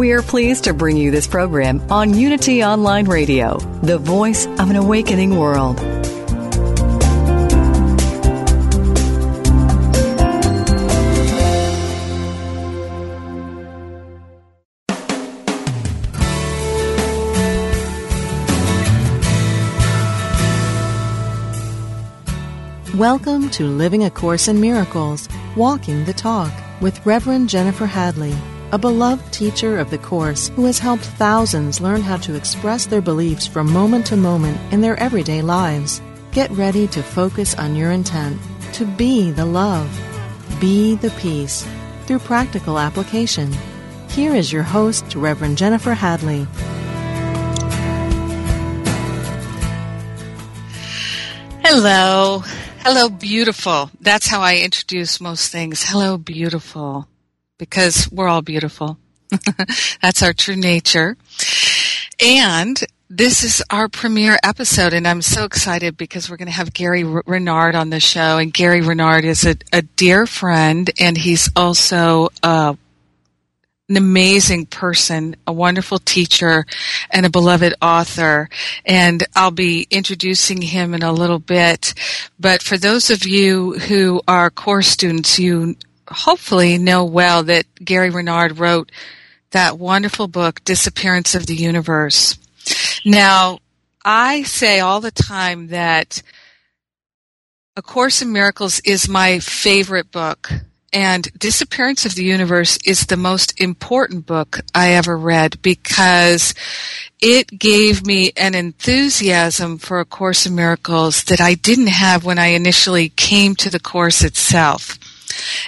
We are pleased to bring you this program on Unity Online Radio, the voice of an awakening world. Welcome to Living a Course in Miracles, Walking the Talk with Reverend Jennifer Hadley, a beloved teacher of the Course who has helped thousands learn how to express their beliefs from moment to moment in their everyday lives. Get ready to focus on your intent to be the love, be the peace through practical application. Here is your host, Reverend Jennifer Hadley. Hello. Hello, beautiful. That's how I introduce most things. Hello, beautiful. Because we're all beautiful. That's our true nature. And this is our premiere episode, and I'm so excited because we're going to have Gary Renard on the show. And Gary Renard is a, a dear friend, and he's also a an amazing person, a wonderful teacher, and a beloved author. And I'll be introducing him in a little bit. But for those of you who are core students, you hopefully know well that Gary Renard wrote that wonderful book, Disappearance of the Universe. Now, I say all the time that A Course in Miracles is my favorite book and Disappearance of the Universe is the most important book I ever read because it gave me an enthusiasm for A Course in Miracles that I didn't have when I initially came to the Course itself.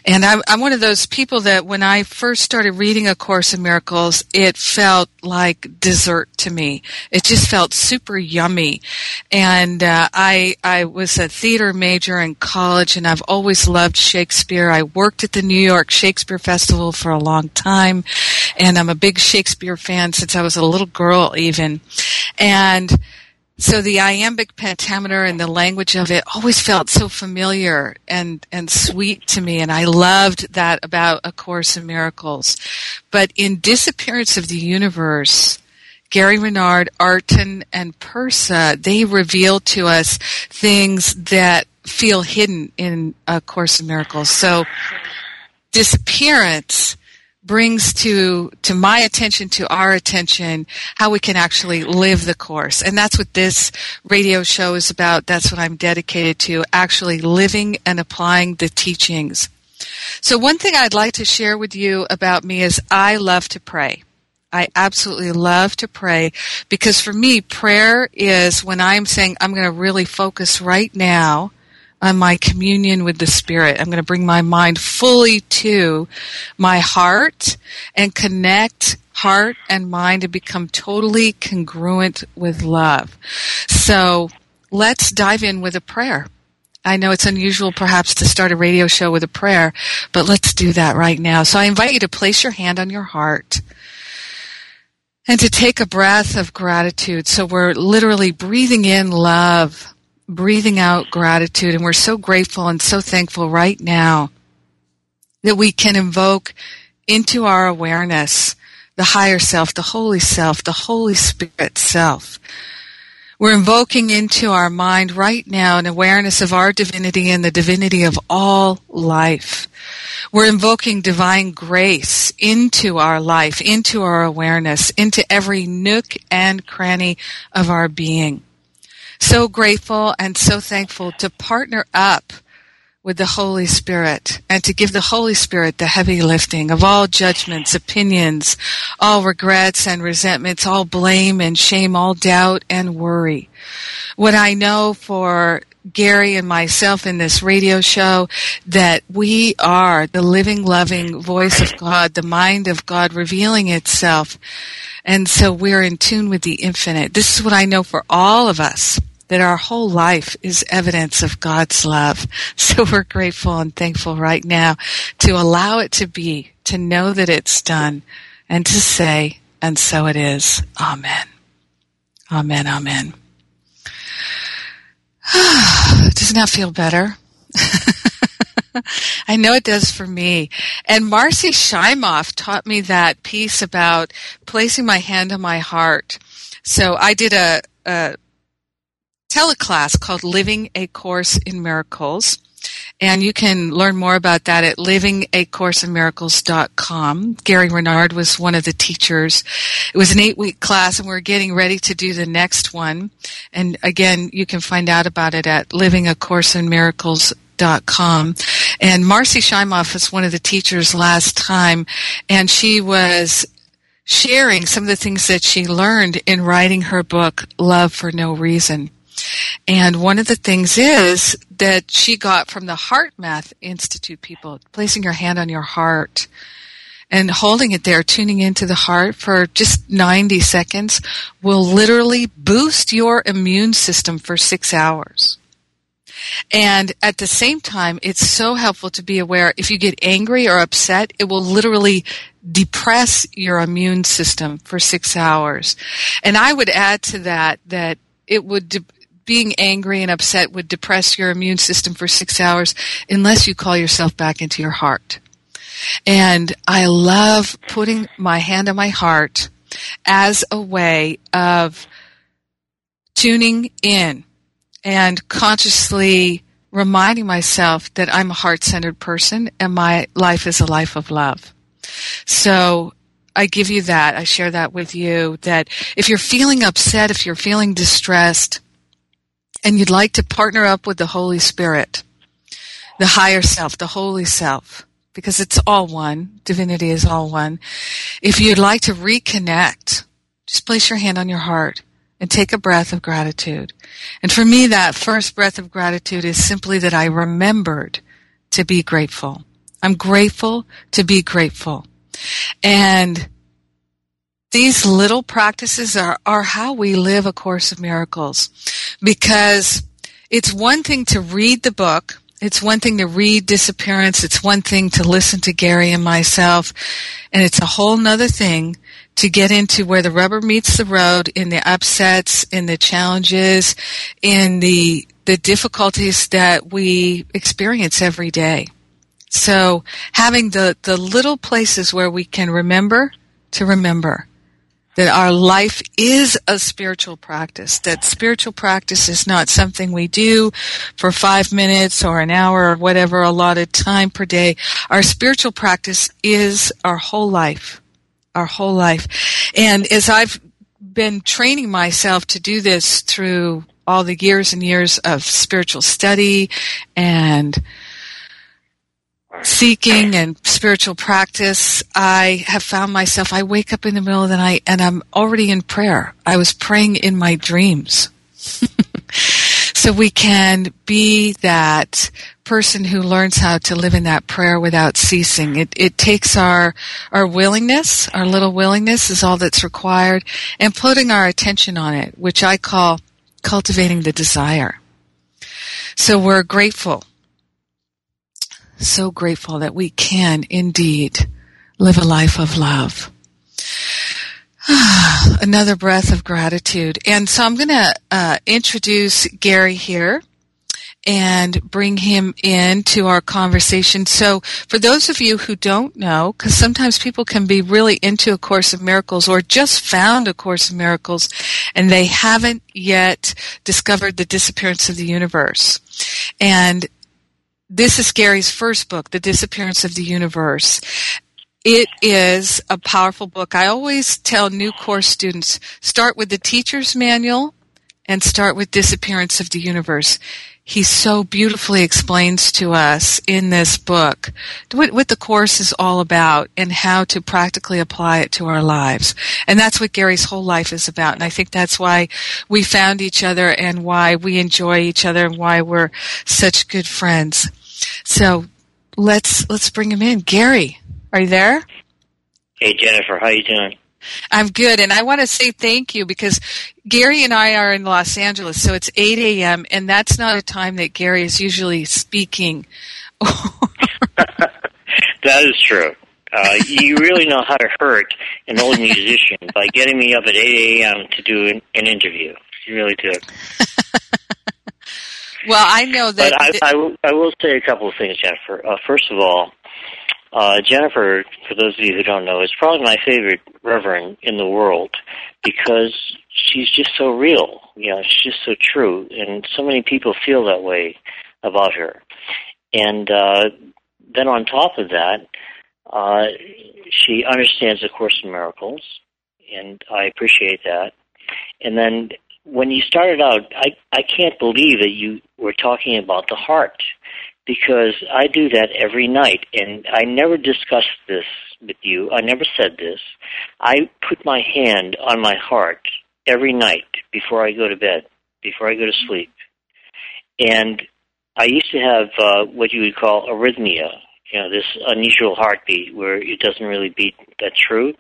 And I'm, I'm one of those people that when I first started reading A Course in Miracles, it felt like dessert to me. It just felt super yummy. And uh, I I was a theater major in college, and I've always loved Shakespeare. I worked at the New York Shakespeare Festival for a long time, and I'm a big Shakespeare fan since I was a little girl, even. And so the iambic pentameter and the language of it always felt so familiar and, and sweet to me. And I loved that about A Course in Miracles. But in Disappearance of the Universe, Gary Renard, Arten, and Pursah, they reveal to us things that feel hidden in A Course in Miracles. So disappearance brings to to my attention to our attention how we can actually live the course. And that's what this radio show is about. That's what i'm dedicated to actually living and applying the teachings. So one thing i'd like to share with you about me is i love to pray. I absolutely love to pray because for me, prayer is when I'm saying I'm going to really focus right now on my communion with the Spirit. I'm going to bring my mind fully to my heart and connect heart and mind to become totally congruent with love. So let's dive in with a prayer. I know it's unusual perhaps to start a radio show with a prayer, but let's do that right now. So I invite you to place your hand on your heart and to take a breath of gratitude. So we're literally breathing in love breathing out gratitude. And we're so grateful and so thankful right now that we can invoke into our awareness the higher self, the holy self, the Holy Spirit self. We're invoking into our mind right now an awareness of our divinity and the divinity of all life. We're invoking divine grace into our life, into our awareness, into every nook and cranny of our being. So grateful and so thankful to partner up with the Holy Spirit and to give the Holy Spirit the heavy lifting of all judgments, opinions, all regrets and resentments, all blame and shame, all doubt and worry. What I know for Gary and myself in this radio show that we are the living, loving voice of God, the mind of God revealing itself. And so we're in tune with the infinite. This is what I know for all of us that our whole life is evidence of God's love. So we're grateful and thankful right now to allow it to be, to know that it's done, and to say, and so it is. Amen. Amen. Amen. Doesn't that feel better? I know it does for me. And Marcy Shimoff taught me that piece about placing my hand on my heart. So I did a, a teleclass called Living a Course in Miracles. And you can learn more about that at livingacourseinmiracles.com. Gary Renard was one of the teachers. It was an eight week class and we're getting ready to do the next one. And again, you can find out about it at livingacourseinmiracles.com. And Marcy Shimoff was one of the teachers last time and she was sharing some of the things that she learned in writing her book, Love for No Reason. And one of the things is that she got from the HeartMath Institute people, placing your hand on your heart and holding it there, tuning into the heart for just 90 seconds will literally boost your immune system for six hours. And at the same time, it's so helpful to be aware if you get angry or upset, it will literally depress your immune system for six hours. And I would add to that that it would de- being angry and upset would depress your immune system for six hours unless you call yourself back into your heart. And I love putting my hand on my heart as a way of tuning in and consciously reminding myself that I'm a heart-centered person and my life is a life of love. So I give you that. I share that with you that if you're feeling upset, if you're feeling distressed, and you'd like to partner up with the Holy Spirit, the higher self, the holy self, because it's all one, divinity is all one. If you'd like to reconnect, just place your hand on your heart and take a breath of gratitude. And for me, that first breath of gratitude is simply that I remembered to be grateful. I'm grateful to be grateful. And these little practices are, are how we live A Course of Miracles. Because it's one thing to read the book, it's one thing to read Disappearance, it's one thing to listen to Gary and myself, and it's a whole nother thing to get into where the rubber meets the road in the upsets, in the challenges, in the the difficulties that we experience every day. So having the, the little places where we can remember to remember that our life is a spiritual practice, that spiritual practice is not something we do for five minutes or an hour or whatever allotted time per day. Our spiritual practice is our whole life, our whole life. And as I've been training myself to do this through all the years and years of spiritual study and seeking and spiritual practice, I have found myself, I wake up in the middle of the night and I'm already in prayer. I was praying in my dreams. so we can be that person who learns how to live in that prayer without ceasing. It, it takes our, our willingness, our little willingness is all that's required, and putting our attention on it, which I call cultivating the desire. So we're grateful so grateful that we can indeed live a life of love. Another breath of gratitude. And so I'm going to uh, introduce Gary here. and bring him into our conversation. So for those of you who don't know, because sometimes people can be really into A Course of Miracles or just found A Course of Miracles and they haven't yet discovered the disappearance of the universe. And this is Gary's first book, The Disappearance of the Universe. It is a powerful book. I always tell new course students, start with the teacher's manual and start with Disappearance of the Universe. He so beautifully explains to us in this book what, what, the course is all about and how to practically apply it to our lives. And that's what Gary's whole life is about. And I think that's why we found each other and why we enjoy each other and why we're such good friends. So let's, let's bring him in. Gary, are you there? Hey Jennifer, how you doing? I'm good, and I want to say thank you because Gary and I are in Los Angeles, so it's 8 a.m., and that's not a time that Gary is usually speaking. that is true. Uh, you really know how to hurt an old musician by getting me up at 8 a.m. to do an, an interview. You really do. well, I know that. But I, I, will, I will say a couple of things, Jennifer. Uh, first of all, uh, Jennifer, for those of you who don't know, is probably my favorite reverend in the world because she's just so real. You know, she's just so true, and so many people feel that way about her. And uh, then on top of that, uh, she understands the Course in Miracles, and I appreciate that. And then when you started out, I I can't believe that you were talking about the heart because I do that every night, and I never discussed this with you. I never said this. I put my hand on my heart every night before I go to bed, before I go to sleep. And I used to have uh, what you would call arrhythmia, you know, this unusual heartbeat where it doesn't really beat that true.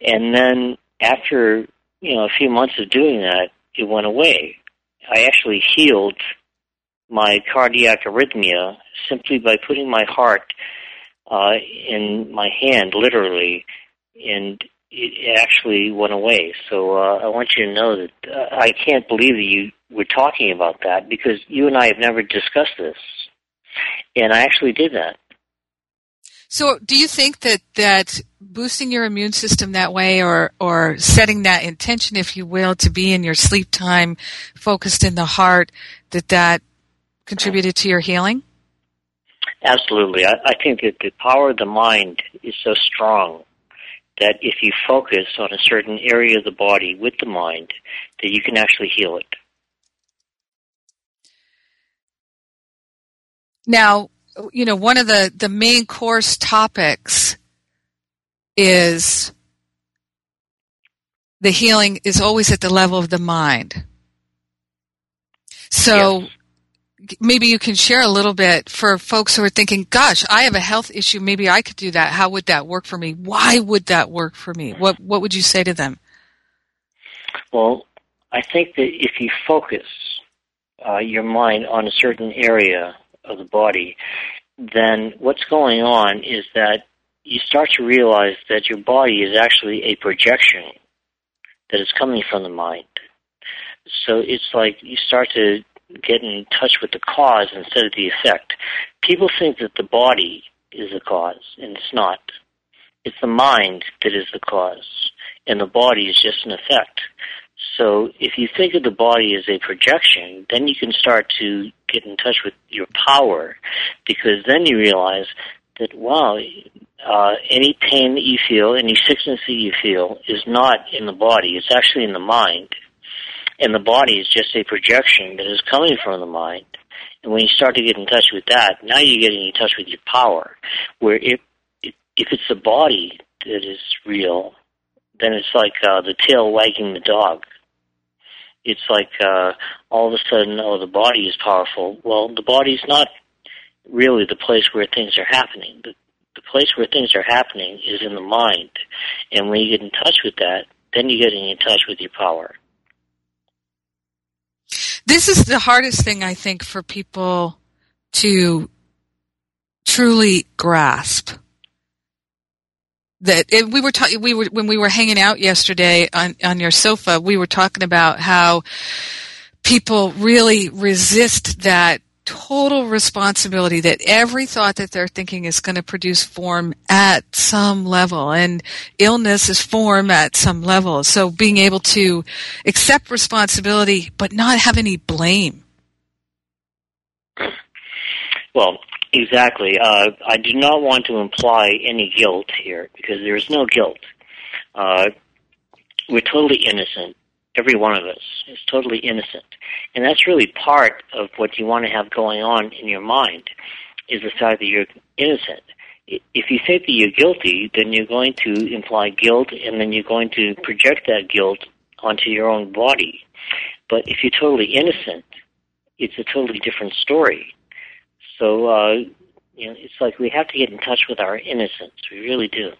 And then after, you know, a few months of doing that, it went away. I actually healed my cardiac arrhythmia simply by putting my heart uh, in my hand, literally, and it actually went away. So uh, I want you to know that uh, I can't believe that you were talking about that because you and I have never discussed this, and I actually did that. So, do you think that that boosting your immune system that way, or or setting that intention, if you will, to be in your sleep time, focused in the heart, that that contributed to your healing? Absolutely. I, I think that the power of the mind is so strong that if you focus on a certain area of the body with the mind, that you can actually heal it. Now, you know, one of the, the main course topics is the healing is always at the level of the mind. So, yes maybe you can share a little bit for folks who are thinking, gosh, I have a health issue. Maybe I could do that. How would that work for me? Why would that work for me? What, what would you say to them? Well, I think that if you focus uh, your mind on a certain area of the body, then what's going on is that you start to realize that your body is actually a projection that is coming from the mind. So it's like you start to get in touch with the cause instead of the effect. People think that the body is the cause, and it's not. It's the mind that is the cause, and the body is just an effect. So if you think of the body as a projection, then you can start to get in touch with your power, because then you realize that, wow, uh, any pain that you feel, any sickness that you feel is not in the body, it's actually in the mind and the body is just a projection that is coming from the mind. And when you start to get in touch with that, now you're getting in touch with your power. Where if if it's the body that is real, then it's like uh, the tail wagging the dog. It's like uh, all of a sudden, oh, the body is powerful. Well, the body's not really the place where things are happening. The, the place where things are happening is in the mind. And when you get in touch with that, then you're getting in touch with your power. This is the hardest thing I think for people to truly grasp. That it, we were talking, we were when we were hanging out yesterday on on your sofa, we were talking about how people really resist that total responsibility that every thought that they're thinking is going to produce form at some level and illness is form at some level. So being able to accept responsibility but not have any blame. Well, exactly. Uh, I do not want to imply any guilt here because there is no guilt. Uh, we're totally innocent. Every one of us is totally innocent. And that's really part of what you want to have going on in your mind is the fact that you're innocent. If you say that you're guilty, then you're going to imply guilt and then you're going to project that guilt onto your own body. But if you're totally innocent, it's a totally different story. So, uh, you know, it's like we have to get in touch with our innocence. We really do.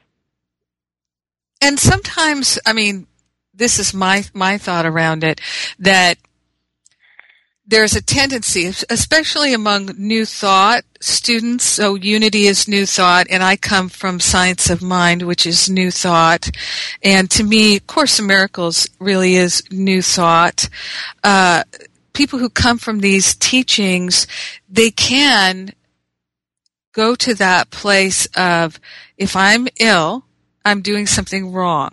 And sometimes, I mean, this is my my thought around it that there's a tendency, especially among new thought students. So unity is new thought, and I come from science of mind, which is new thought. And to me, Course in Miracles really is new thought. Uh, people who come from these teachings, they can go to that place of, if I'm ill, I'm doing something wrong.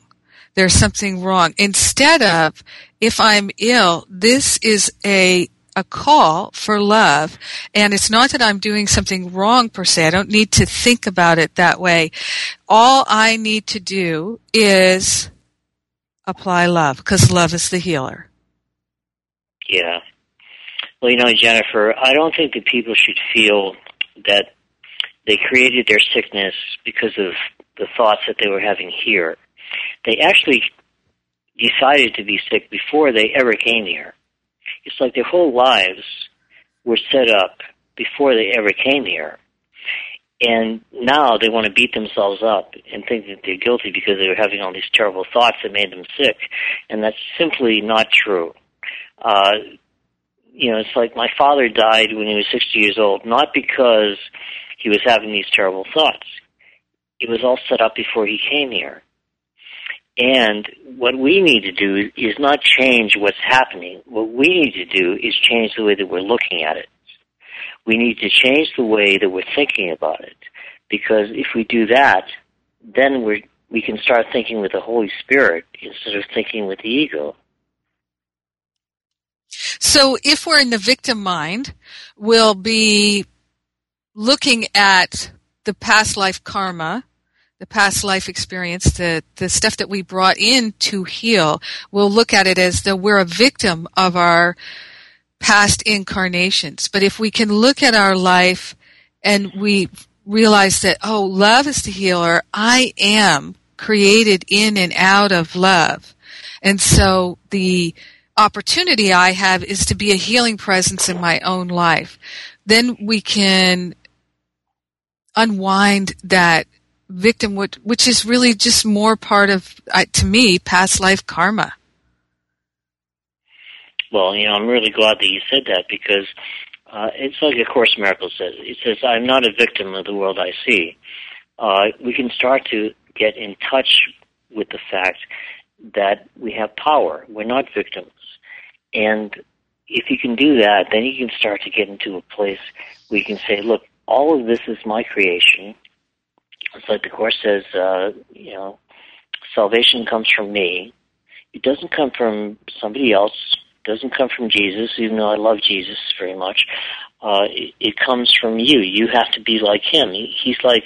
There's something wrong. Instead of, if I'm ill, this is a a call for love. And it's not that I'm doing something wrong per se. I don't need to think about it that way. All I need to do is apply love because love is the healer. Yeah. Well, you know, Jennifer, I don't think that people should feel that they created their sickness because of the thoughts that they were having here. They actually decided to be sick before they ever came here. It's like their whole lives were set up before they ever came here. And now they want to beat themselves up and think that they're guilty because they were having all these terrible thoughts that made them sick. And that's simply not true. Uh, you know, it's like my father died when he was 60 years old, not because he was having these terrible thoughts. It was all set up before he came here. And what we need to do is not change what's happening. What we need to do is change the way that we're looking at it. We need to change the way that we're thinking about it. Because if we do that, then we we can start thinking with the Holy Spirit instead of thinking with the ego. So if we're in the victim mind, we'll be looking at the past life karma, the past life experience, the, the stuff that we brought in to heal. We'll look at it as though we're a victim of our past incarnations. But if we can look at our life and we realize that, oh, love is the healer, I am created in and out of love. And so the opportunity I have is to be a healing presence in my own life. Then we can unwind that victim, which is really just more part of, to me, past life karma. Well, you know, I'm really glad that you said that because uh, it's like A Course in Miracles says. It says, I'm not a victim of the world I see. Uh, we can start to get in touch with the fact that we have power. We're not victims. And if you can do that, then you can start to get into a place where you can say, look, all of this is my creation. It's like the Course says, uh, you know, salvation comes from me. It doesn't come from somebody else. It doesn't come from Jesus, even though I love Jesus very much. Uh, it, it comes from you. You have to be like him. He, he's like,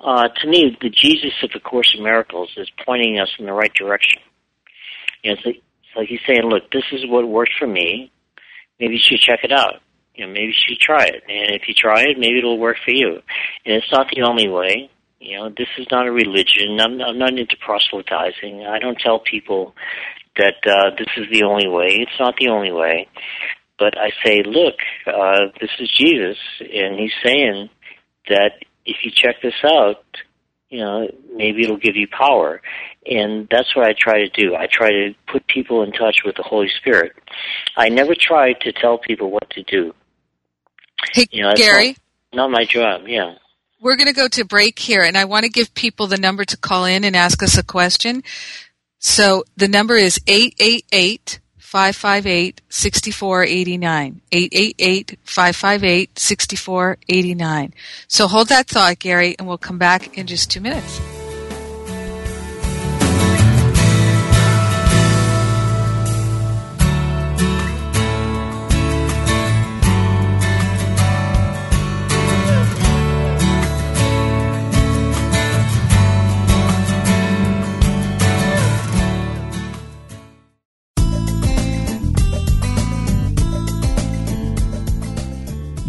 uh, to me, the Jesus of the Course in Miracles is pointing us in the right direction. You know, it's like, like he's saying, look, this is what worked for me. Maybe you should check it out. You know, maybe you should try it. And if you try it, maybe it'll work for you. And it's not the only way. You know, this is not a religion. I'm, I'm not into proselytizing. I don't tell people that uh, this is the only way. It's not the only way. But I say, look, uh, this is Jesus, and he's saying that if you check this out, you know, maybe it'll give you power. And that's what I try to do. I try to put people in touch with the Holy Spirit. I never try to tell people what to do. Hey, you know, Gary? Not, not my job, yeah. We're going to go to break here, and I want to give people the number to call in and ask us a question. So the number is 888 888-558-6489. 888-558-6489. So hold that thought, Gary, and we'll come back in just two minutes.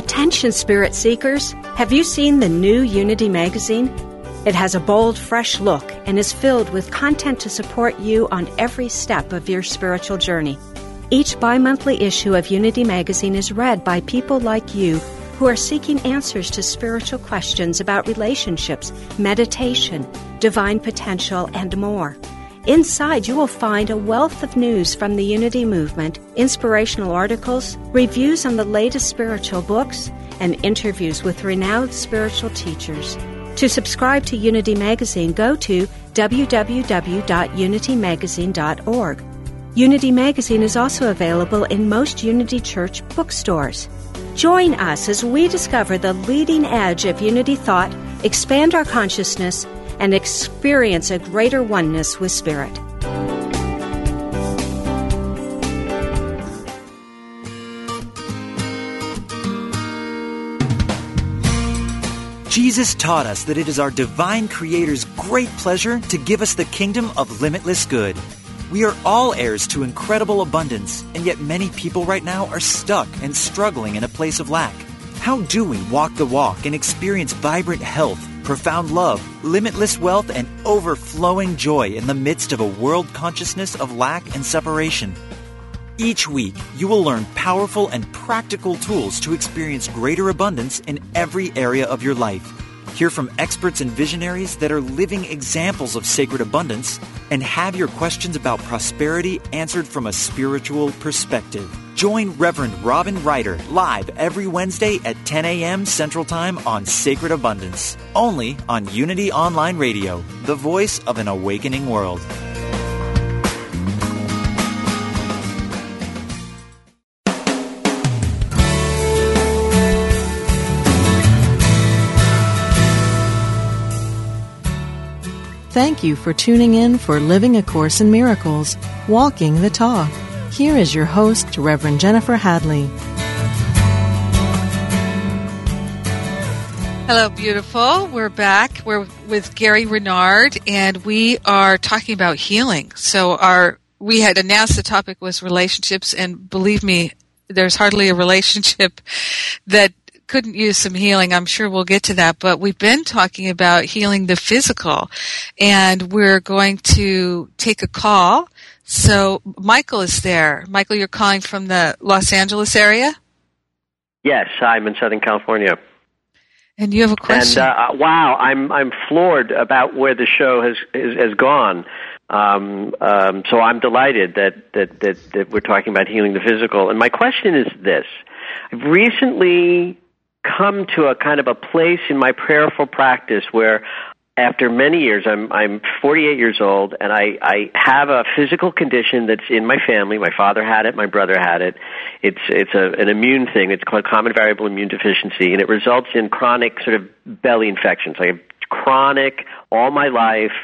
Attention, Spirit Seekers! Have you seen the new Unity magazine? It has a bold, fresh look and is filled with content to support you on every step of your spiritual journey. Each bi monthly issue of Unity magazine is read by people like you who are seeking answers to spiritual questions about relationships, meditation, divine potential, and more. Inside, you will find a wealth of news from the Unity Movement, inspirational articles, reviews on the latest spiritual books, and interviews with renowned spiritual teachers. To subscribe to Unity Magazine, go to www.unitymagazine.org. Unity Magazine is also available in most Unity Church bookstores. Join us as we discover the leading edge of Unity thought, expand our consciousness, and experience a greater oneness with Spirit. Jesus taught us that it is our divine Creator's great pleasure to give us the kingdom of limitless good. We are all heirs to incredible abundance, and yet many people right now are stuck and struggling in a place of lack. How do we walk the walk and experience vibrant health, profound love, limitless wealth, and overflowing joy in the midst of a world consciousness of lack and separation? Each week, you will learn powerful and practical tools to experience greater abundance in every area of your life. Hear from experts and visionaries that are living examples of sacred abundance, and have your questions about prosperity answered from a spiritual perspective. Join Reverend Robin Ryder live every Wednesday at 10 a.m. Central Time on Sacred Abundance, only on Unity Online Radio, the voice of an awakening world. Thank you for tuning in for Living A Course in Miracles, Walking the Talk. Here is your host, Reverend Jennifer Hadley. Hello, beautiful. We're back. We're with Gary Renard, and we are talking about healing. So, our we had announced the topic was relationships, and believe me, there's hardly a relationship that couldn't use some healing. I'm sure we'll get to that, but we've been talking about healing the physical, and we're going to take a call. So, Michael is there. Michael, you're calling from the Los Angeles area. Yes, I'm in Southern California. And you have a question. And uh, wow, I'm I'm floored about where the show has has, has gone. Um, um, so I'm delighted that, that that that we're talking about healing the physical. And my question is this: I've recently come to a kind of a place in my prayerful practice where after many years i'm i'm 48 years old and i i have a physical condition that's in my family. My father had it my brother had it. It's it's a an immune thing. It's called common variable immune deficiency and it results in chronic sort of belly infections. I have chronic all my life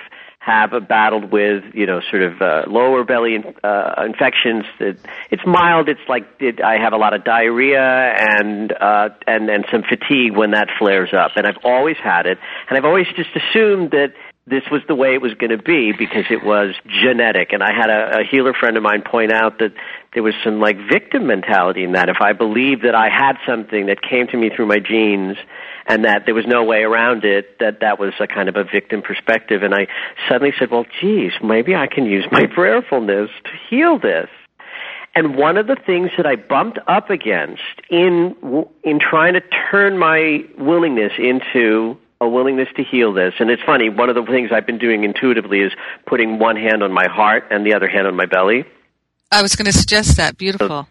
have battled with, you know, sort of uh, lower belly uh, infections. It, it's mild. It's like it, I have a lot of diarrhea and uh, and and some fatigue when that flares up. And I've always had it, and I've always just assumed that this was the way it was going to be because it was genetic. And I had a, a healer friend of mine point out that there was some like victim mentality in that. If I believed that I had something that came to me through my genes and that there was no way around it, that that was a kind of a victim perspective. And I suddenly said, well, geez, maybe I can use my prayerfulness to heal this. And one of the things that I bumped up against in in trying to turn my willingness into a willingness to heal this, and it's funny, one of the things I've been doing intuitively is putting one hand on my heart and the other hand on my belly. I was going to suggest that. Beautiful.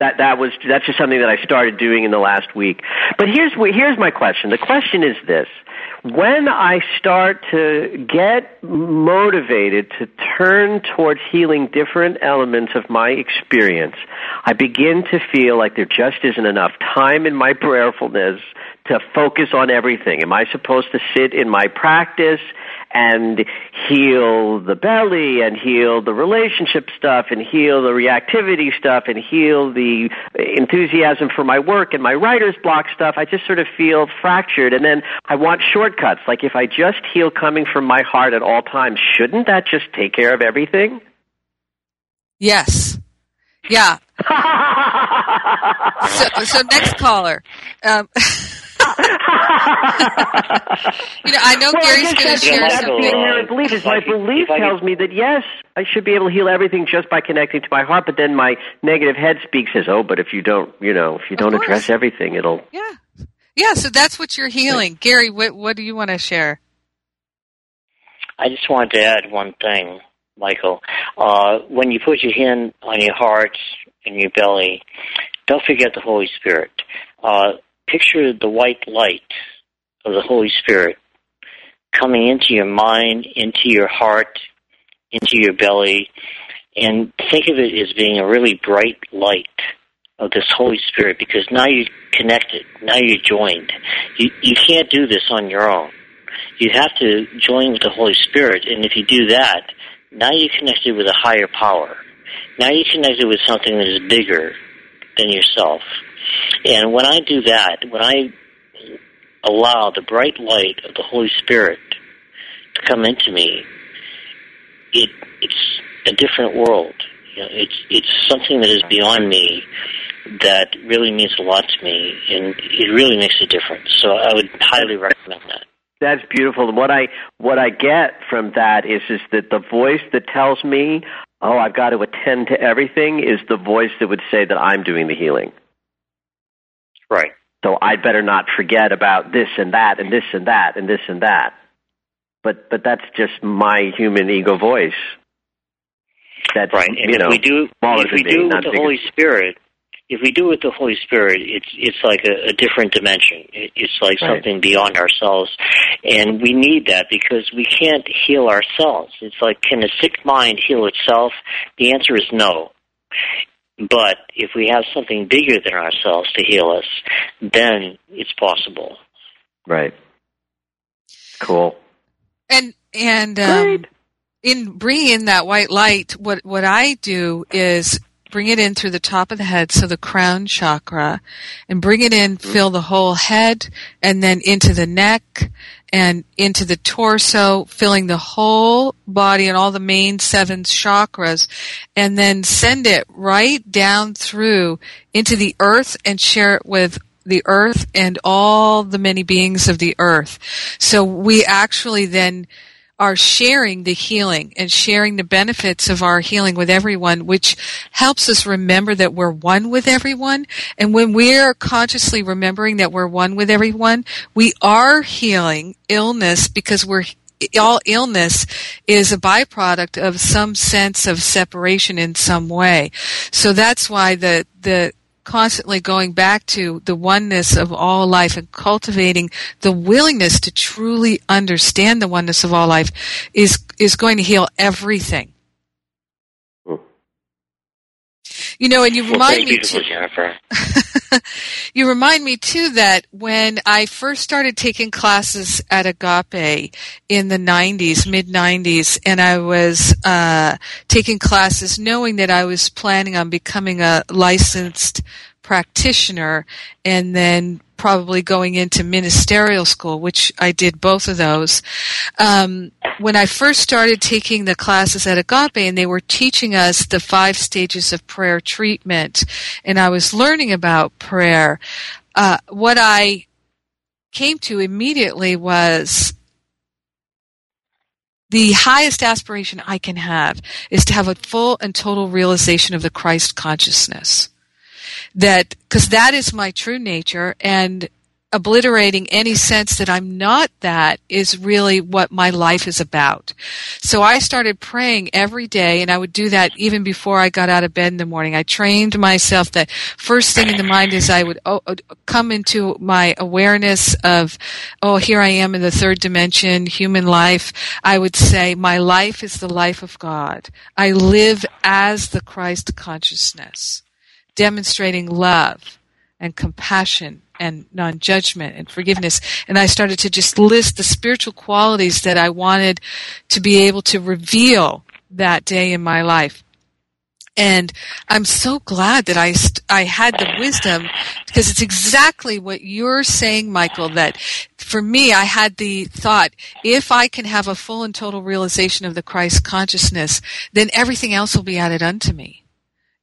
That that was that's just something that I started doing in the last week. But here's here's my question. The question is this: when I start to get motivated to turn towards healing different elements of my experience, I begin to feel like there just isn't enough time in my prayerfulness to focus on everything. Am I supposed to sit in my practice and heal the belly and heal the relationship stuff and heal the reactivity stuff and heal the enthusiasm for my work and my writer's block stuff. I just sort of feel fractured. And then I want shortcuts. Like if I just heal coming from my heart at all times, shouldn't that just take care of everything? Yes. Yeah. so, so next caller. Um, you know, I know well, Gary's going to share something. Inherent belief is my belief tells me that yes, I should be able to heal everything just by connecting to my heart. But then my negative head speaks as, "Oh, but if you don't, you know, if you don't address everything, it'll." Yeah, yeah. So that's what you're healing, right. Gary. What what do you want to share? I just wanted to add one thing, Michael. Uh, when you put your hand on your heart and your belly, don't forget the Holy Spirit. Uh, picture the white light of the Holy Spirit coming into your mind, into your heart, into your belly, and think of it as being a really bright light of this Holy Spirit because now you're connected, now you're joined. You, you can't do this on your own. You have to join with the Holy Spirit, and if you do that, now you're connected with a higher power. Now you're connected with something that is bigger than yourself. And when I do that, when I allow the bright light of the Holy Spirit to come into me, it it's a different world. You know, it's it's something that is beyond me that really means a lot to me, and it really makes a difference. So I would highly recommend that. That's beautiful. What I what I get from that is is that the voice that tells me, "Oh, I've got to attend to everything," is the voice that would say that I'm doing the healing. Right. So I'd better not forget about this and that and this and that and this and that. But but that's just my human ego voice. That's right. And you if know, we do if we me, do with the Holy Spirit, if we do it with the Holy Spirit, it's it's like a, a different dimension. It, it's like right. something beyond ourselves, and we need that because we can't heal ourselves. It's like, can a sick mind heal itself? The answer is no. But if we have something bigger than ourselves to heal us, then it's possible. Right. Cool. And and um, in bringing in that white light, what what I do is bring it in through the top of the head, so the crown chakra, and bring it in, mm-hmm. fill the whole head, and then into the neck, and into the torso, filling the whole body and all the main seven chakras, and then send it right down through into the earth and share it with the earth and all the many beings of the earth. So we actually then are sharing the healing and sharing the benefits of our healing with everyone, which helps us remember that we're one with everyone. And when we're consciously remembering that we're one with everyone, we are healing illness because we're all illness is a byproduct of some sense of separation in some way. So that's why the, the constantly going back to the oneness of all life and cultivating the willingness to truly understand the oneness of all life is is going to heal everything. You know, and you remind well, me too, you remind me too that when I first started taking classes at Agape in the 90s, mid 90s, and I was uh, taking classes knowing that I was planning on becoming a licensed practitioner and then probably going into ministerial school, which I did both of those. Um, when I first started taking the classes at Agape, and they were teaching us the five stages of prayer treatment, and I was learning about prayer, uh, what I came to immediately was the highest aspiration I can have is to have a full and total realization of the Christ consciousness. That, because that is my true nature, and obliterating any sense that I'm not that is really what my life is about. So I started praying every day and I would do that even before I got out of bed in the morning. I trained myself that first thing in the mind is I would oh, oh, come into my awareness of, oh, here I am in the third dimension, human life. I would say, my life is the life of God. I live as the Christ consciousness, demonstrating love and compassion and non-judgment and forgiveness. And I started to just list the spiritual qualities that I wanted to be able to reveal that day in my life. And I'm so glad that I, st- I had the wisdom because it's exactly what you're saying, Michael, that for me, I had the thought, if I can have a full and total realization of the Christ consciousness, then everything else will be added unto me.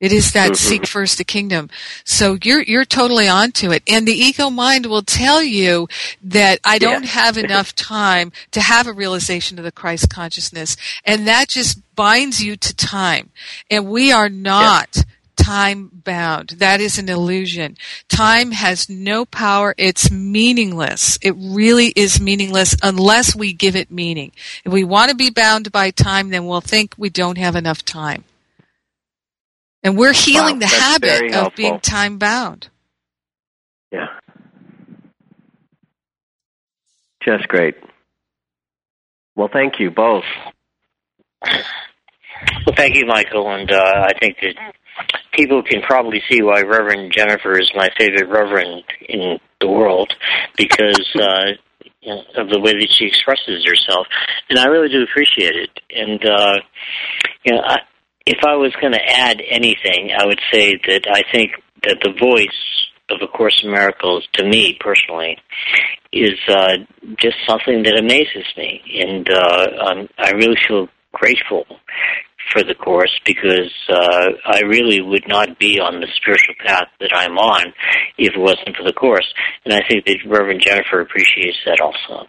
It is that mm-hmm. seek first the kingdom. So you're you're totally onto it. And the ego mind will tell you that I don't yeah. have enough time to have a realization of the Christ consciousness. And that just binds you to time. And we are not yeah. time bound. That is an illusion. Time has no power. It's meaningless. It really is meaningless unless we give it meaning. If we want to be bound by time, then we'll think we don't have enough time. And we're healing wow, the habit of being time bound. Yeah. Just great. Well, thank you both. Well, thank you, Michael. And uh, I think that people can probably see why Reverend Jennifer is my favorite Reverend in the world because uh, you know, of the way that she expresses herself. And I really do appreciate it. And, uh, you know, I, if I was going to add anything, I would say that I think that the voice of A Course in Miracles, to me personally, is uh, just something that amazes me, and uh, I really feel grateful for the course because uh, I really would not be on the spiritual path that I'm on if it wasn't for the course, and I think that Reverend Jennifer appreciates that also.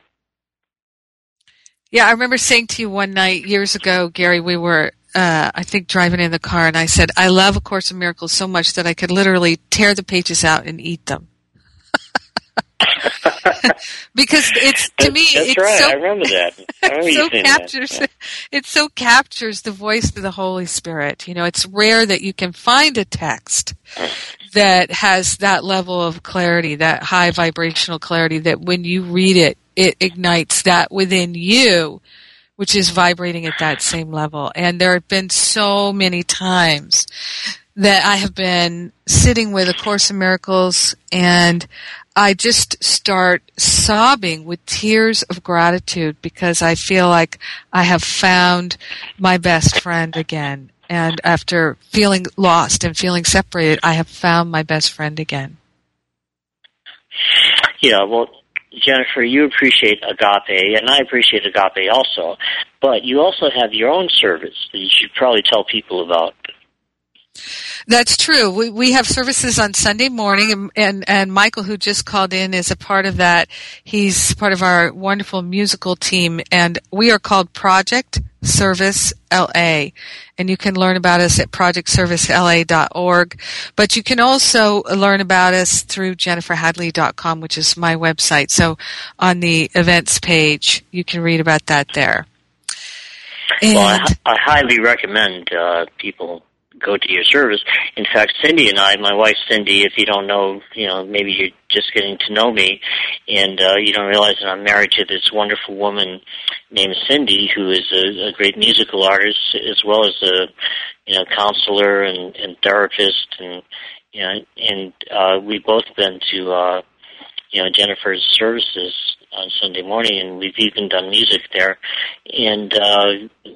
Yeah, I remember saying to you one night years ago, Gary, we were uh, I think driving in the car, and I said, "I love A Course in Miracles so much that I could literally tear the pages out and eat them." because it's to me, That's it's right. so, I remember that. I remember it so captures that. Yeah. it so captures the voice of the Holy Spirit. You know, it's rare that you can find a text that has that level of clarity, that high vibrational clarity. That when you read it, it ignites that within you which is vibrating at that same level. And there have been so many times that I have been sitting with A Course in Miracles and I just start sobbing with tears of gratitude because I feel like I have found my best friend again. And after feeling lost and feeling separated, I have found my best friend again. Yeah, well, Jennifer, you appreciate Agape, and I appreciate Agape also, but you also have your own service that you should probably tell people about. That's true. We we have services on Sunday morning, and, and, and Michael, who just called in, is a part of that. He's part of our wonderful musical team, and we are called Project Service LA, and you can learn about us at projectservicela.org. But you can also learn about us through jenniferhadley.com, which is my website. So on the events page, you can read about that there. And well, I, I highly recommend uh, people go to your service. In fact, Cindy and I, my wife Cindy, if you don't know, you know, maybe you're just getting to know me, and uh, you don't realize that I'm married to this wonderful woman named Cindy, who is a, a great musical artist as well as a you know counselor and, and therapist, and you know, and uh, we've both been to uh, you know Jennifer's services on Sunday morning, and we've even done music there, and uh,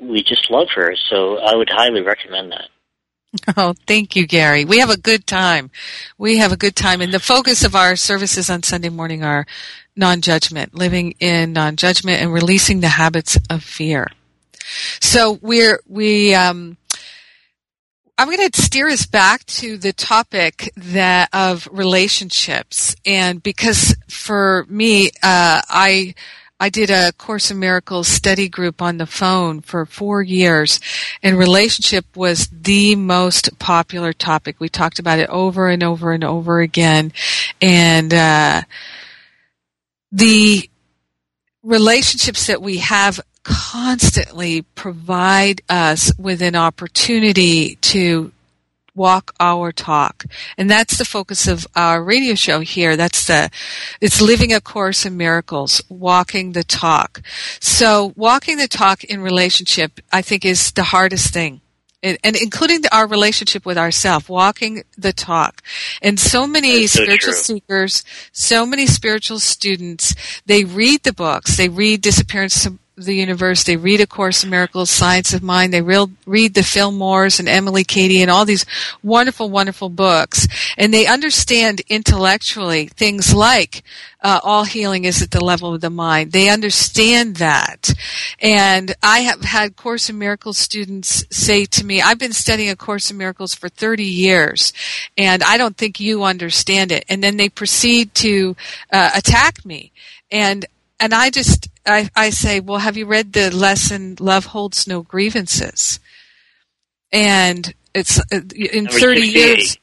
we just love her. So I would highly recommend that. Oh, thank you, Gary. We have a good time. We have a good time. And the focus of our services on Sunday morning are non-judgment, living in non-judgment and releasing the habits of fear. So we're, we, um, I'm going to steer us back to the topic that of relationships. And because for me, uh, I, I did a Course in Miracles study group on the phone for four years, and relationship was the most popular topic. We talked about it over and over and over again, and uh, the relationships that we have constantly provide us with an opportunity to walk our talk. And that's the focus of our radio show here. That's the, it's living a course in miracles, walking the talk. So walking the talk in relationship, I think is the hardest thing. And, including the, our relationship with ourselves, walking the talk. And so many so spiritual true. seekers, so many spiritual students, they read the books, they read Disappearance the universe. They read A Course in Miracles, Science of Mind. They real, read the Fillmores and Emilie Cady and all these wonderful, wonderful books. And they understand intellectually things like uh, all healing is at the level of the mind. They understand that. And I have had Course in Miracles students say to me, I've been studying A Course in Miracles for 30 years, and I don't think you understand it. And then they proceed to uh, attack me. And and I just I, I say, well, have you read the lesson "Love Holds No Grievances"? And it's uh, in Number thirty 68. years.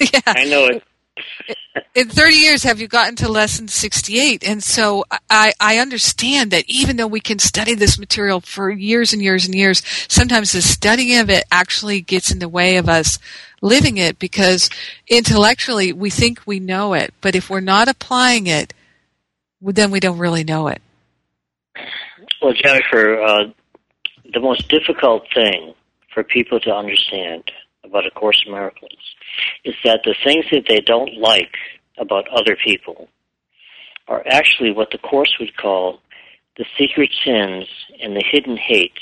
yeah, I know it. in 30 years have you gotten to lesson 68 and so I, I understand that even though we can study this material for years and years and years sometimes the studying of it actually gets in the way of us living it because intellectually we think we know it but if we're not applying it then we don't really know it Well, Jennifer, uh, the most difficult thing for people to understand about A Course in Miracles is that the things that they don't like about other people are actually what the Course would call the secret sins and the hidden hates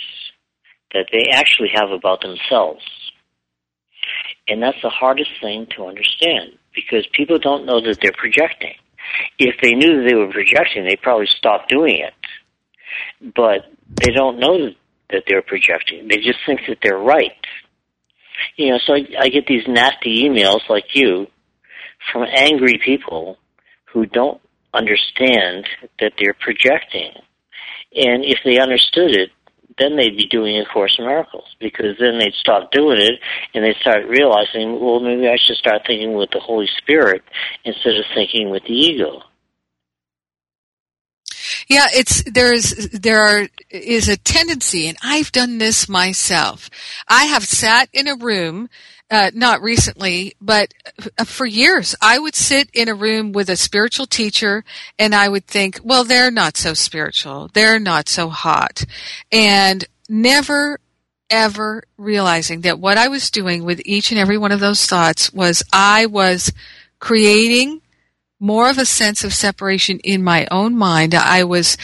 that they actually have about themselves. And that's the hardest thing to understand because people don't know that they're projecting. If they knew that they were projecting, they'd probably stop doing it. But they don't know that they're projecting. They just think that they're right. You know, so I, I get these nasty emails like you from angry people who don't understand that they're projecting. And if they understood it, then they'd be doing A Course in Miracles because then they'd stop doing it and they'd start realizing, well, maybe I should start thinking with the Holy Spirit instead of thinking with the ego. Yeah, it's there's there are is a tendency, and I've done this myself. I have sat in a room, uh, not recently, but uh, for years. I would sit in a room with a spiritual teacher, and I would think, well, they're not so spiritual, they're not so hot, and never ever realizing that what I was doing with each and every one of those thoughts was I was creating more of a sense of separation in my own mind. I was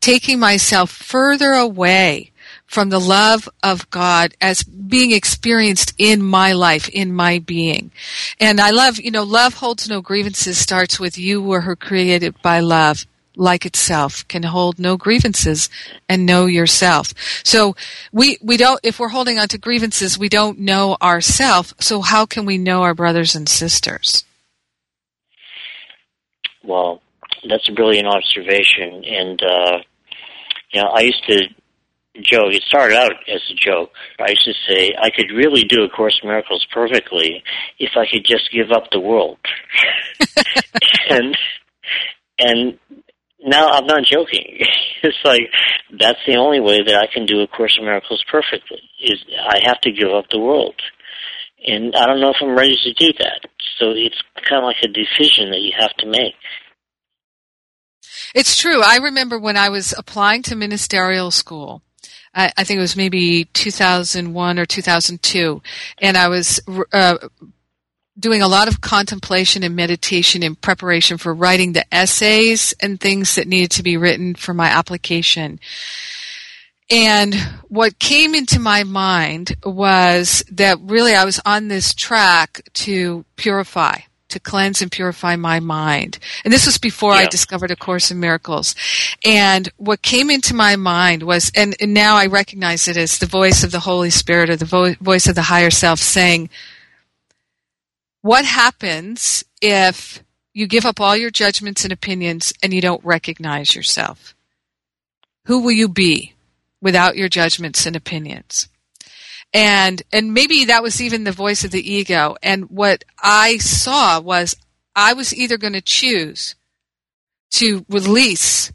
taking myself further away from the love of God as being experienced in my life, in my being. And I love, you know, love holds no grievances starts with you were her created by love like itself can hold no grievances and know yourself. So we, we don't, if we're holding on to grievances, we don't know ourself. So how can we know our brothers and sisters? Well, that's a brilliant observation, and uh, you know, I used to joke. It started out as a joke. I used to say I could really do A Course in Miracles perfectly if I could just give up the world. and and now I'm not joking. It's like that's the only way that I can do A Course in Miracles perfectly. Is I have to give up the world. And I don't know if I'm ready to do that. So it's kind of like a decision that you have to make. It's true. I remember when I was applying to ministerial school. I, I think it was maybe 2001 or 2002, and I was uh, doing a lot of contemplation and meditation in preparation for writing the essays and things that needed to be written for my application. And what came into my mind was that really I was on this track to purify, to cleanse and purify my mind. And this was before Yeah. I discovered A Course in Miracles. And what came into my mind was, and, and now I recognize it as the voice of the Holy Spirit or the vo- voice of the higher self saying, what happens if you give up all your judgments and opinions and you don't recognize yourself? Who will you be without your judgments and opinions? And, and maybe that was even the voice of the ego. And what I saw was I was either going to choose to release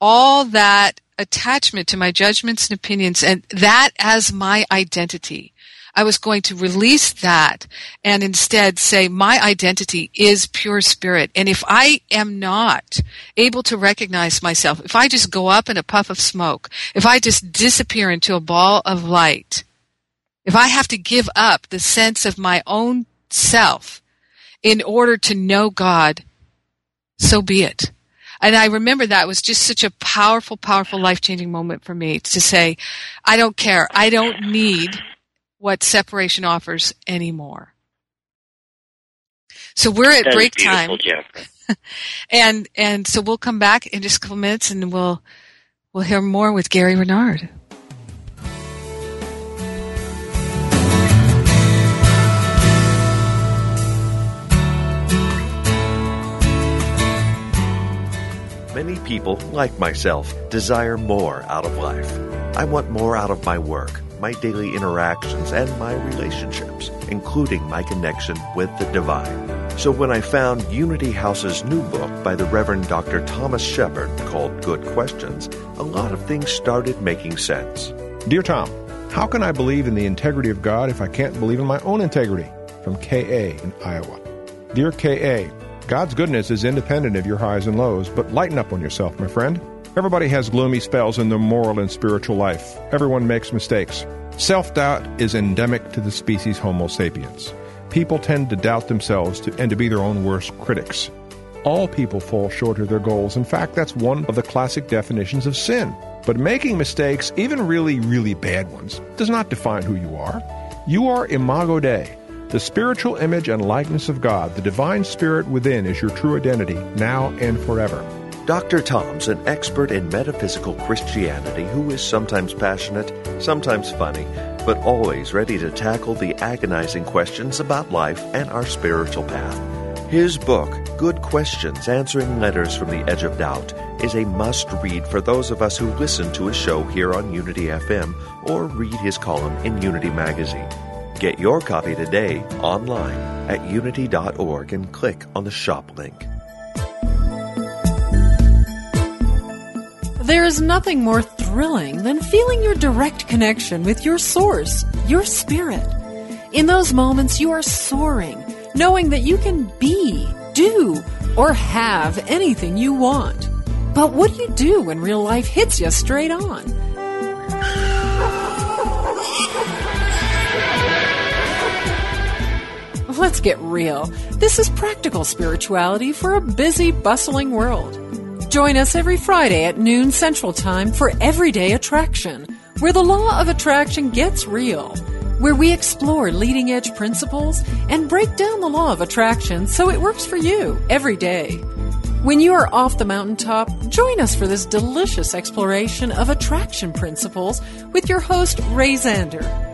all that attachment to my judgments and opinions and that as my identity. I was going to release that and instead say my identity is pure spirit. And if I am not able to recognize myself, if I just go up in a puff of smoke, if I just disappear into a ball of light, if I have to give up the sense of my own self in order to know God, so be it. And I remember that was just such a powerful, powerful, life changing moment for me to say, I don't care. I don't need what separation offers anymore. So we're at That is break time. Jeff. And and so we'll come back in just a couple minutes and we'll we'll hear more with Gary Renard. Many people, like myself, desire more out of life. I want more out of my work, my daily interactions, and my relationships, including my connection with the divine. So when I found Unity House's new book by the Reverend Dr. Thomas Shepherd called Good Questions, a lot of things started making sense. Dear Tom, how can I believe in the integrity of God if I can't believe in my own integrity? From KA in Iowa. Dear KA, God's goodness is independent of your highs and lows, but lighten up on yourself, my friend. Everybody has gloomy spells in their moral and spiritual life. Everyone makes mistakes. Self doubt is endemic to the species Homo sapiens. People tend to doubt themselves to, and to be their own worst critics. All people fall short of their goals. In fact, that's one of the classic definitions of sin. But making mistakes, even really, really bad ones, does not define who you are. You are Imago Dei. The spiritual image and likeness of God, the divine spirit within, is your true identity, now and forever. Dr. Tom's an expert in metaphysical Christianity who is sometimes passionate, sometimes funny, but always ready to tackle the agonizing questions about life and our spiritual path. His book, Good Questions Answering Letters from the Edge of Doubt, is a must read for those of us who listen to his show here on Unity FM or read his column in Unity Magazine. Get your copy today online at unity.org and click on the shop link. There is nothing more thrilling than feeling your direct connection with your source, your spirit. In those moments, you are soaring, knowing that you can be, do, or have anything you want. But what do you do when real life hits you straight on? Let's get real. This is practical spirituality for a busy, bustling world. Join us every Friday at noon Central Time for Everyday Attraction, where the law of attraction gets real, where we explore leading edge principles and break down the law of attraction so it works for you every day. When you are off the mountaintop, join us for this delicious exploration of attraction principles with your host, Ray Zander.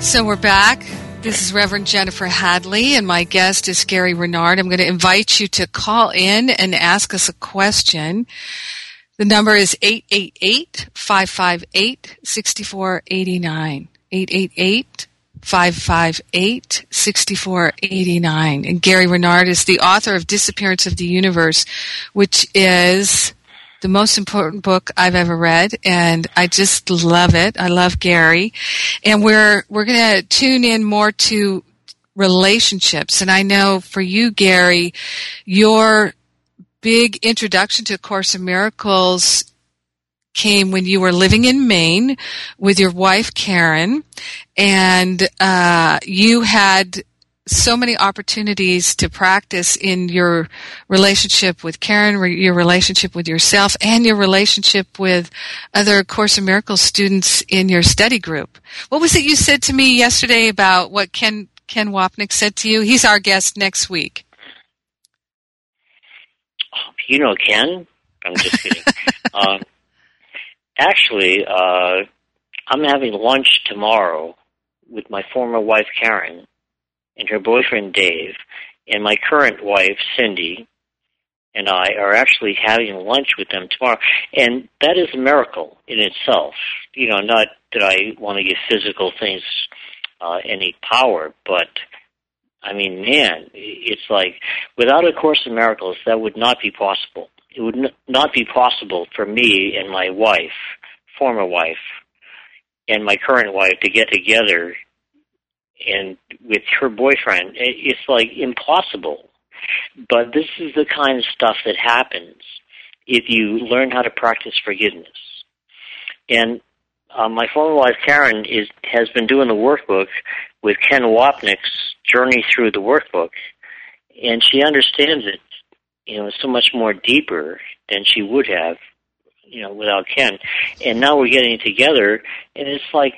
So we're back. This is Reverend Jennifer Hadley, and my guest is Gary Renard. I'm going to invite you to call in and ask us a question. The number is 888-558-6489. 888 558 6489. And Gary Renard is the author of Disappearance of the Universe, which is the most important book I've ever read, and I just love it. I love Gary. And we're, we're gonna tune in more to relationships. And I know for you, Gary, your big introduction to Course in Miracles came when you were living in Maine with your wife Karen, and uh, you had so many opportunities to practice in your relationship with Karen, your relationship with yourself, and your relationship with other Course in Miracles students in your study group. What was it you said to me yesterday about what Ken Ken Wapnick said to you? He's our guest next week. You know Ken. I'm just kidding. um, actually, uh, I'm having lunch tomorrow with my former wife Karen and her boyfriend Dave, and my current wife Cindy, and I are actually having lunch with them tomorrow, and that is a miracle in itself. You know, not that I want to give physical things uh, any power, but I mean, man, it's like without a Course in Miracles, that would not be possible. It would n- not be possible for me and my wife, former wife, and my current wife to get together and with her boyfriend. It's like impossible. But this is the kind of stuff that happens if you learn how to practice forgiveness. And uh, my former wife Karen is has been doing the workbook with Ken Wapnick's journey through the workbook, and she understands it, you know, so much more deeper than she would have, you know, without Ken. And now we're getting together, and it's like,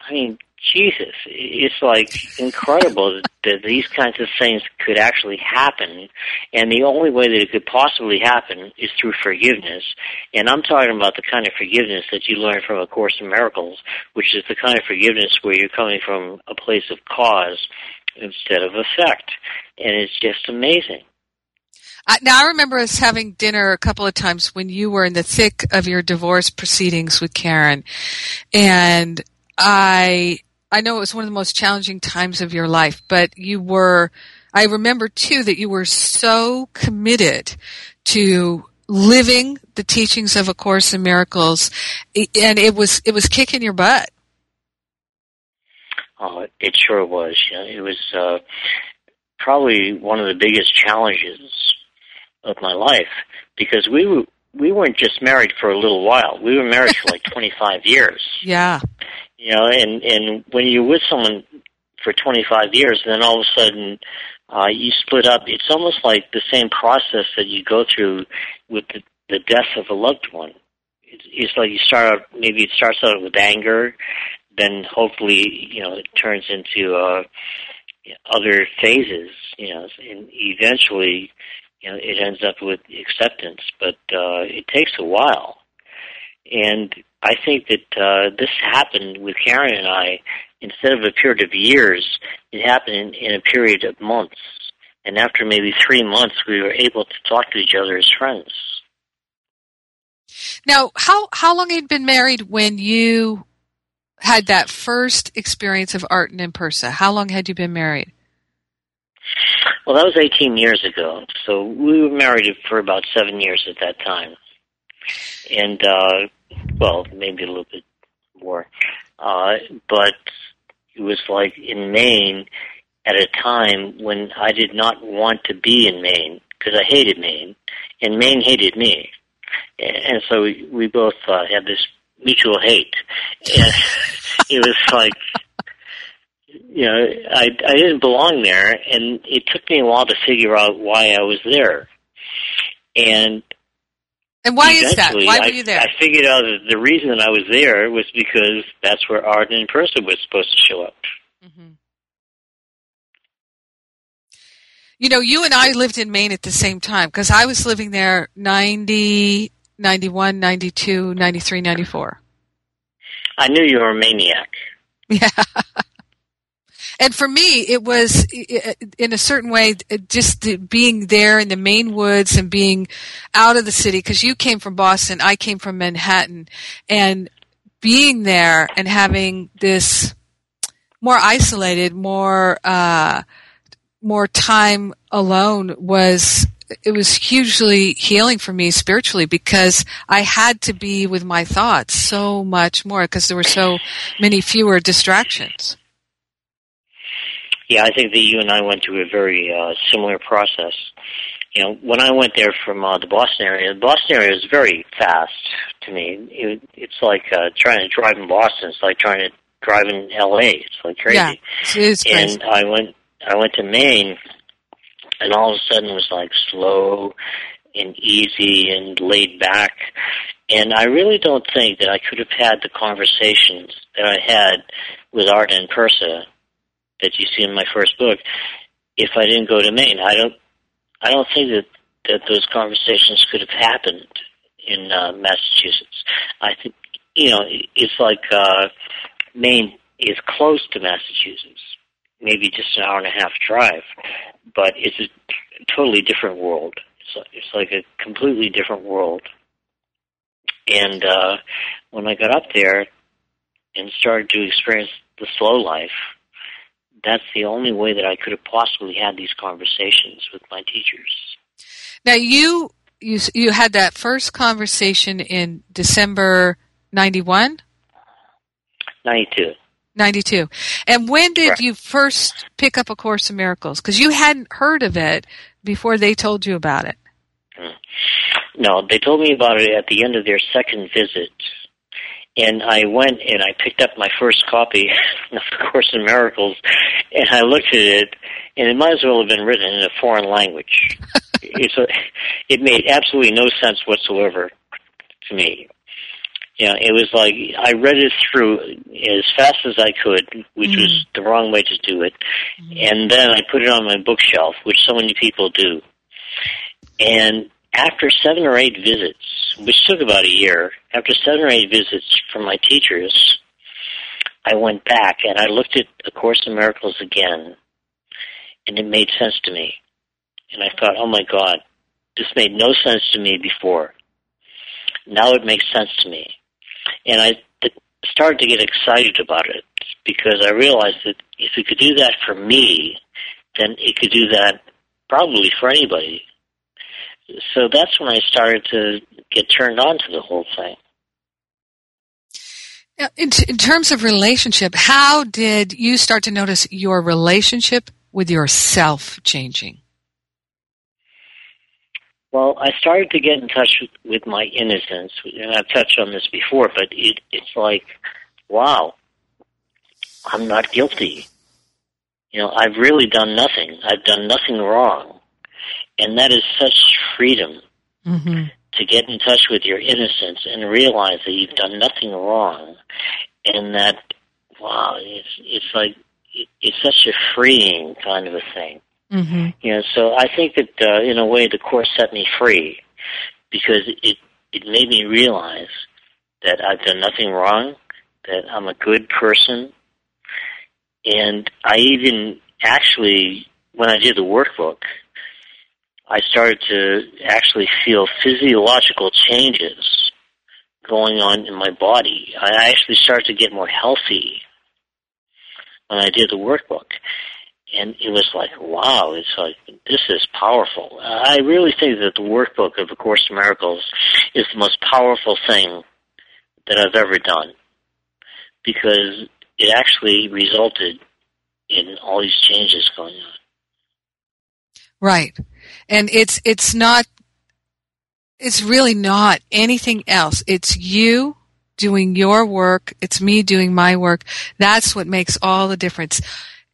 I mean, Jesus, it's like incredible that these kinds of things could actually happen, and the only way that it could possibly happen is through forgiveness. And I'm talking about the kind of forgiveness that you learn from A Course in Miracles, which is the kind of forgiveness where you're coming from a place of cause instead of effect, and it's just amazing. Now I remember us having dinner a couple of times when you were in the thick of your divorce proceedings with Karen, and I I know it was one of the most challenging times of your life, but you were, I remember too that you were so committed to living the teachings of A Course in Miracles, and it was, it was kicking your butt. Oh, it sure was. it was, uh, probably one of the biggest challenges of my life because we were, we weren't just married for a little while. We were married for like 25 years. Yeah. You know, and and when you're with someone for 25 years, and then all of a sudden uh, you split up, it's almost like the same process that you go through with the, the death of a loved one. It's, it's like you start out, maybe it starts out with anger, then hopefully, you know, it turns into uh, other phases, you know, and eventually, you know, it ends up with acceptance. But uh, it takes a while, and I think that uh, this happened with Karen and I. Instead of a period of years, it happened in, in a period of months. And after maybe three months, we were able to talk to each other as friends. Now, how how long had you been married when you had that first experience of Arten and Pursah? How long had you been married? Well, that was 18 years ago. So we were married for about seven years at that time. And uh, well, maybe a little bit more. Uh, but it was like in Maine at a time when I did not want to be in Maine because I hated Maine, and Maine hated me, and so we, we both uh, had this mutual hate. And it was like, you know, I I didn't belong there, and it took me a while to figure out why I was there. And and why is that? Why were you there? I, figured out that the reason I was there was because that's where Arten and Pursah was supposed to show up. Mm-hmm. You know, you and I lived in Maine at the same time because I was living there 90, 91, 92, 93, 94. I knew you were a maniac. Yeah. And for me, it was in a certain way just being there in the Maine woods and being out of the city because you came from Boston, I came from Manhattan, and being there and having this more isolated, more uh, more time alone was it was hugely healing for me spiritually because I had to be with my thoughts so much more because there were so many fewer distractions. Yeah, I think that you and I went through a very uh, similar process. You know, when I went there from uh, the Boston area, the Boston area is very fast to me. It, it's like uh, trying to drive in Boston. It's like trying to drive in L.A. It's like crazy. Yeah, it is crazy. And I went, I went to Maine, and all of a sudden it was like slow and easy and laid back. And I really don't think that I could have had the conversations that I had with Arten and Pursah that you see in my first book if I didn't go to Maine. I don't I don't think that that those conversations could have happened in uh, Massachusetts. I think you know it's like uh, Maine is close to Massachusetts, maybe just an hour and a half drive, but it's a totally different world. It's it's like a completely different world. And uh, when I got up there and started to experience the slow life, that's the only way that I could have possibly had these conversations with my teachers. Now you you you had that first conversation in December 91? 92. 92. And when did you first pick up A Course in Miracles? Because you hadn't heard of it before they told you about it. Hmm. No, they told me about it at the end of their second visit and I went and I picked up my first copy of A Course in Miracles, and I looked at it, and it might as well have been written in a foreign language. it's a, it made absolutely no sense whatsoever to me. You know, it was like I read it through as fast as I could, which mm-hmm. was the wrong way to do it, mm-hmm. and then I put it on my bookshelf, which so many people do. And after seven or eight visits, which took about a year, after seven or eight visits from my teachers, I went back and I looked at A Course in Miracles again, and it made sense to me. And I thought, oh my God, this made no sense to me before. Now it makes sense to me. And I started to get excited about it because I realized that if it could do that for me, then it could do that probably for anybody so that's when I started to get turned on to the whole thing. In, t- in terms of relationship, how did you start to notice your relationship with yourself changing? Well, I started to get in touch with, with my innocence, and I've touched on this before, but it, it's like, wow, I'm not guilty. You know, I've really done nothing. I've done nothing wrong. And that is such freedom mm-hmm. to get in touch with your innocence and realize that you've done nothing wrong. And that, wow, it's, it's like, it's such a freeing kind of a thing. Mm-hmm. You know, so I think that uh, in a way the course set me free because it it made me realize that I've done nothing wrong, that I'm a good person, and I even actually when I did the workbook, I started to actually feel physiological changes going on in my body. I actually started to get more healthy when I did the workbook. And it was like, wow, it's like, this is powerful. I really think that the workbook of A Course in Miracles is the most powerful thing that I've ever done because it actually resulted in all these changes going on. Right. And it's, it's not, it's really not anything else. It's you doing your work. It's me doing my work. That's what makes all the difference.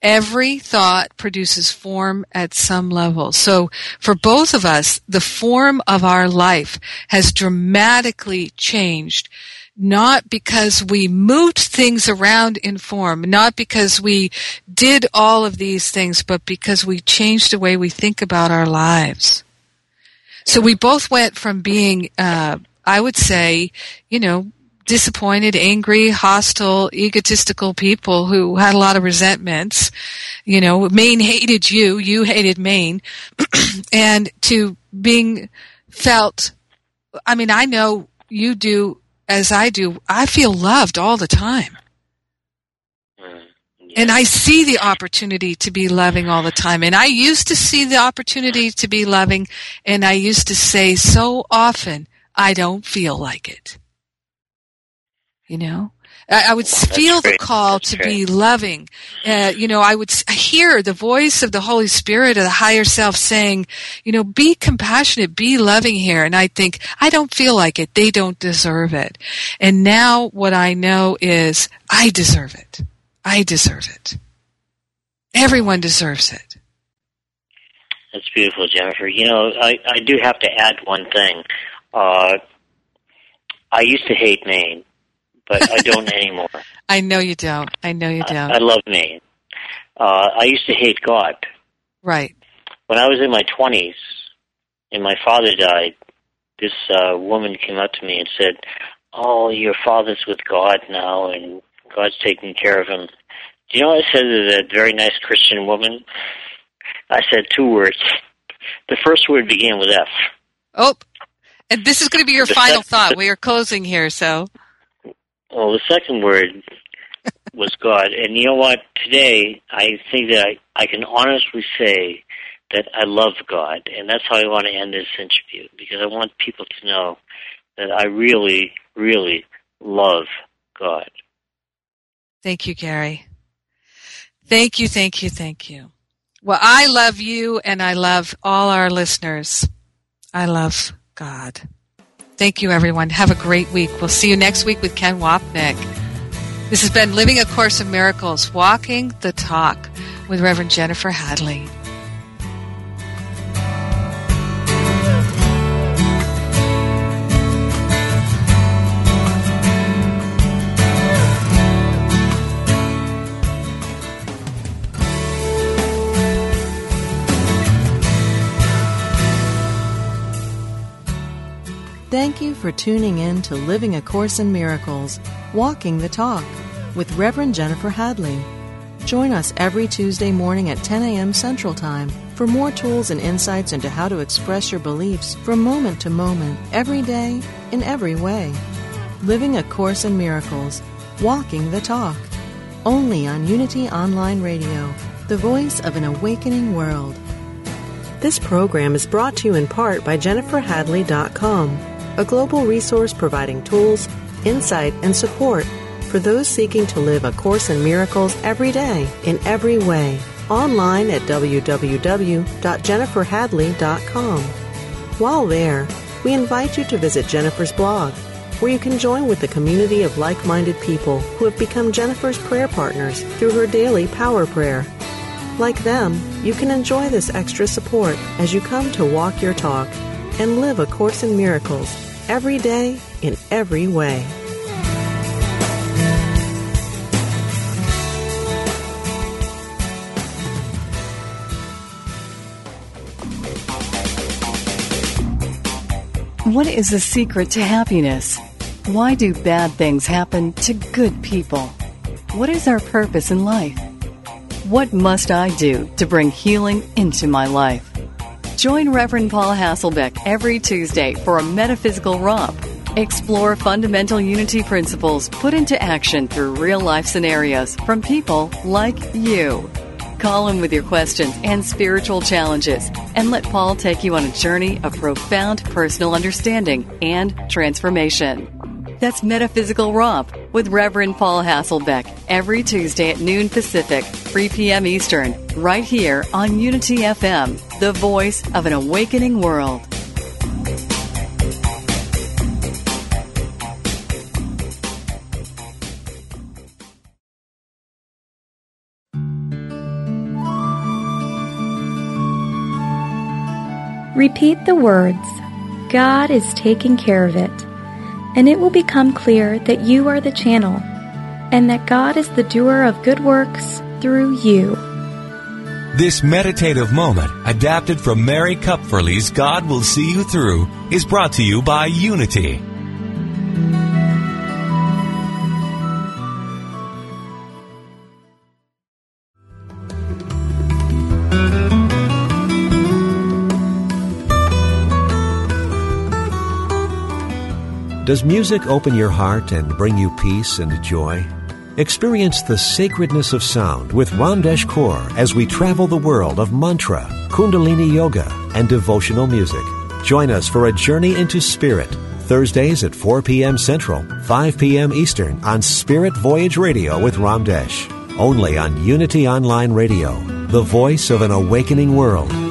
Every thought produces form at some level. So for both of us, the form of our life has dramatically changed not because we moved things around in form, not because we did all of these things, but because we changed the way we think about our lives. So we both went from being, uh, I would say, you know, disappointed, angry, hostile, egotistical people who had a lot of resentments. You know, Maine hated you, you hated Maine, and to being felt, I mean, I know you do as I do, I feel loved all the time. Mm, and I see the opportunity to be loving all the time. And I used to see the opportunity to be loving, and I used to say so often, I don't feel like it. You know? I, I would feel the call to be loving. Uh, you know, I would hear the voice of the Holy Spirit of the higher self saying, you know, be compassionate, be loving here. And I think, I don't feel like it. They don't deserve it. And now what I know is I deserve it. I deserve it. Everyone deserves it. That's beautiful, Jennifer. You know, I, I do have to add one thing. Uh, I used to hate Maine, but I don't anymore. I know you don't. I know you don't. I, I love me. Uh, I used to hate God. Right. When I was in my 20s and my father died, this uh, woman came up to me and said, Oh, your father's with God now, and God's taking care of him. Do you know what I said to that very nice Christian woman? I said two words. The first word began with F. Oh, and this is going to be your the final sec- thought. We are closing here, so. Well, the second word was God. And you know what? Today, I think that I, I can honestly say that I love God. And that's how I want to end this interview, because I want people to know that I really, really love God. Thank you, Gary. Thank you, thank you, thank you. Well, I love you and I love all our listeners. I love God. Thank you, everyone. Have a great week. We'll see you next week with Ken Wapnick. This has been Living a Course of Miracles, Walking the Talk with Reverend Jennifer Hadley. For tuning in to Living a Course in Miracles, Walking the Talk with Reverend Jennifer Hadley. Join us every Tuesday morning at 10 a.m. Central Time for more tools and insights into how to express your beliefs from moment to moment, every day, in every way. Living a Course in Miracles, Walking the Talk. Only on Unity Online Radio, the voice of an awakening world. This program is brought to you in part by JenniferHadley.com a global resource providing tools, insight, and support for those seeking to live A Course in Miracles every day, in every way. Online at www.jenniferhadley.com. While there, we invite you to visit Jennifer's blog, where you can join with the community of like minded people who have become Jennifer's prayer partners through her daily power prayer. Like them, you can enjoy this extra support as you come to walk your talk and live A Course in Miracles every day in every way. What is the secret to happiness? Why do bad things happen to good people? What is our purpose in life? What must I do to bring healing into my life? Join Reverend Paul Hasselbeck every Tuesday for a metaphysical romp. Explore fundamental unity principles put into action through real life scenarios from people like you. Call him with your questions and spiritual challenges and let Paul take you on a journey of profound personal understanding and transformation. That's Metaphysical Romp with Reverend Paul Hasselbeck every Tuesday at noon Pacific, 3 p.m. Eastern, right here on Unity FM, the voice of an awakening world. Repeat the words God is taking care of it and it will become clear that you are the channel and that God is the doer of good works through you. This meditative moment, adapted from Mary Kupferle's God Will See You Through, is brought to you by Unity. Does music open your heart and bring you peace and joy? Experience the sacredness of sound with Ramdesh Kaur as we travel the world of mantra, kundalini yoga, and devotional music. Join us for a journey into spirit, Thursdays at 4 p.m. Central, 5 p.m. Eastern on Spirit Voyage Radio with Ramdesh. Only on Unity Online Radio, the voice of an awakening world.